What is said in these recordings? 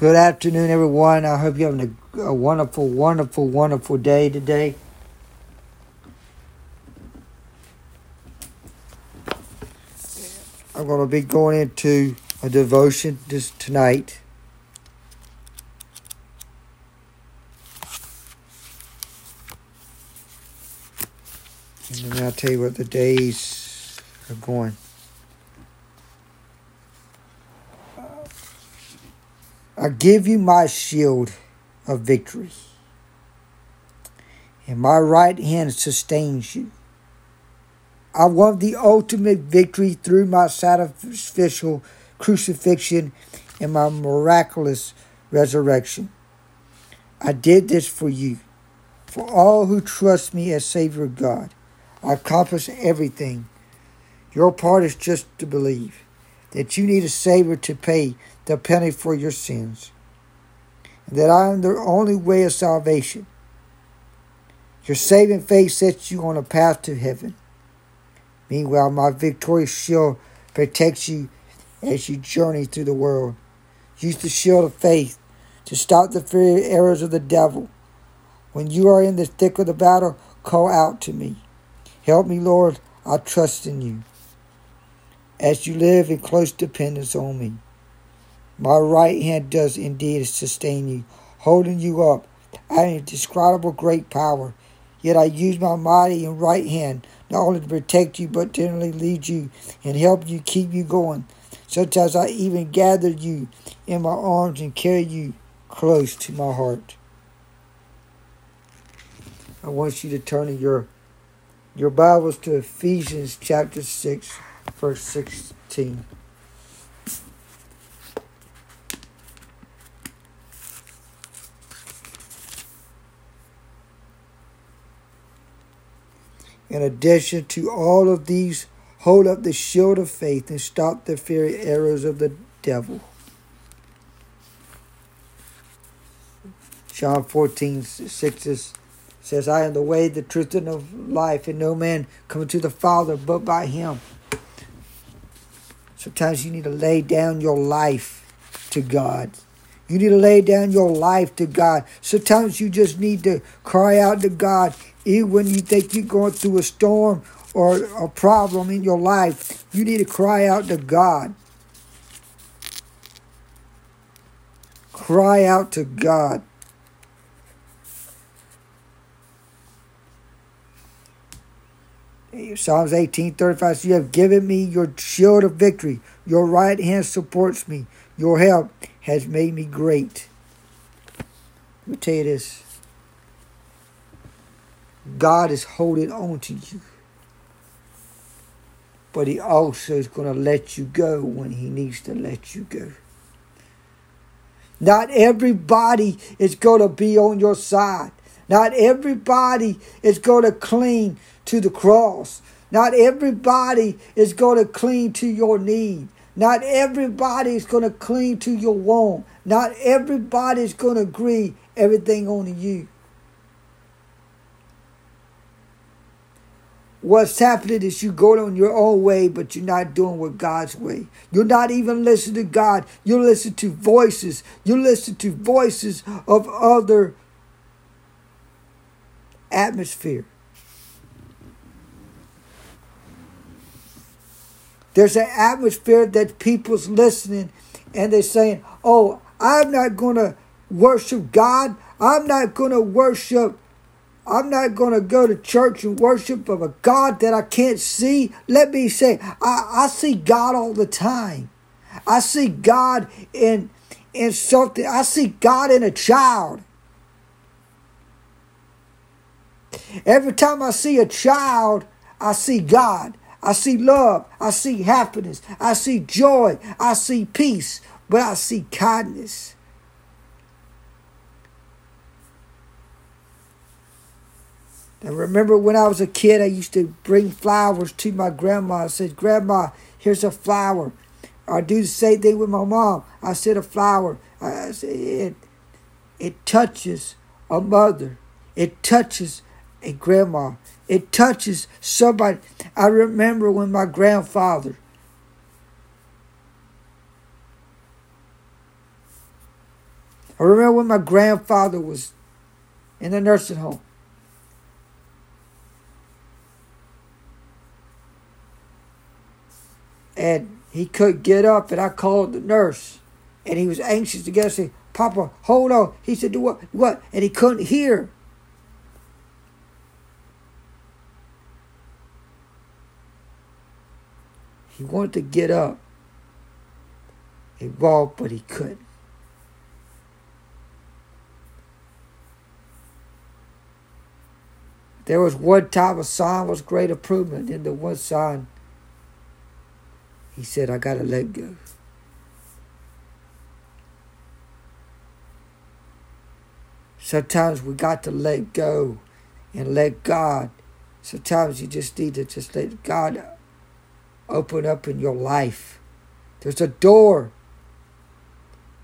Good afternoon, everyone. I hope you're having a, a wonderful, wonderful, wonderful day today. I'm going to be going into a devotion just tonight. And then I'll tell you what the days are going. I give you my shield of victory, and my right hand sustains you. I won the ultimate victory through my sacrificial crucifixion and my miraculous resurrection. I did this for you, for all who trust me as Savior God. I accomplished everything. Your part is just to believe that you need a Savior to pay the penalty for your sins, and that I am the only way of salvation. Your saving faith sets you on a path to heaven. Meanwhile, my victorious shield protects you as you journey through the world. Use the shield of faith to stop the fiery arrows of the devil. When you are in the thick of the battle, call out to me. Help me, Lord. I trust in you. As you live in close dependence on me. My right hand does indeed sustain you, holding you up. I have indescribable great power. Yet I use my mighty and right hand not only to protect you, but generally lead you and help you keep you going. Sometimes I even gather you in my arms and carry you close to my heart. I want you to turn in your your Bibles to Ephesians chapter 6, verse 16. In addition to all of these, hold up the shield of faith and stop the fiery arrows of the devil. John 14, 6 says, I am the way, the truth, and the life, and no man coming to the Father but by him. Sometimes you need to lay down your life to God. You need to lay down your life to God. Sometimes you just need to cry out to God even when you think you're going through a storm or a problem in your life, you need to cry out to God. Cry out to God. Psalms 18 35 says, You have given me your shield of victory. Your right hand supports me. Your help has made me great. Let me tell you this God is holding on to you. But He also is going to let you go when He needs to let you go. Not everybody is going to be on your side. Not everybody is going to cling to the cross. Not everybody is going to cling to your need. Not everybody is going to cling to your want. Not everybody is going to agree everything on you. What's happening is you go on your own way, but you're not doing what God's way. You're not even listening to God. You listen to voices. You listen to voices of other atmosphere. There's an atmosphere that people's listening and they're saying, Oh, I'm not going to worship God. I'm not going to worship I'm not going to go to church and worship of a God that I can't see. Let me say, I, I see God all the time. I see God in in something. I see God in a child. Every time I see a child, I see God. I see love. I see happiness. I see joy. I see peace. But I see kindness. And remember when I was a kid, I used to bring flowers to my grandma. I said, Grandma, here's a flower. I do the same thing with my mom. I said a flower. I said it, it touches a mother. It touches a grandma. It touches somebody. I remember when my grandfather I remember when my grandfather was in the nursing home. And he couldn't get up, and I called the nurse. And he was anxious to get up. Say, Papa, hold on. He said, Do what? What? And he couldn't hear. He wanted to get up and walk, but he couldn't. There was one time a sign was great improvement. In the one sign, he said, I got to let go. Sometimes we got to let go and let God. Sometimes you just need to just let God open up in your life. There's a door.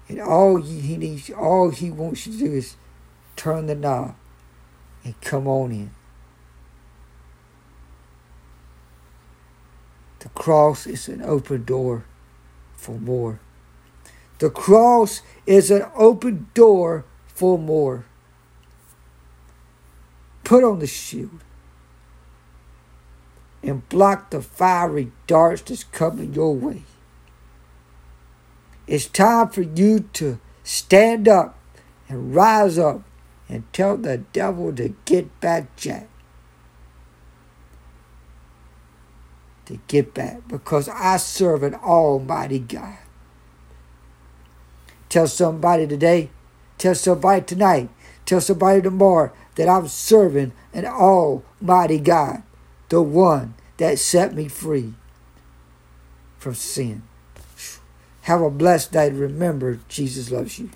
And all he needs, all he wants you to do is turn the knob and come on in. The cross is an open door for more. The cross is an open door for more. Put on the shield and block the fiery darts that's coming your way. It's time for you to stand up and rise up and tell the devil to get back, Jack. To get back because I serve an almighty God. Tell somebody today, tell somebody tonight, tell somebody tomorrow that I'm serving an almighty God the one that set me free from sin. Have a blessed day. Remember, Jesus loves you.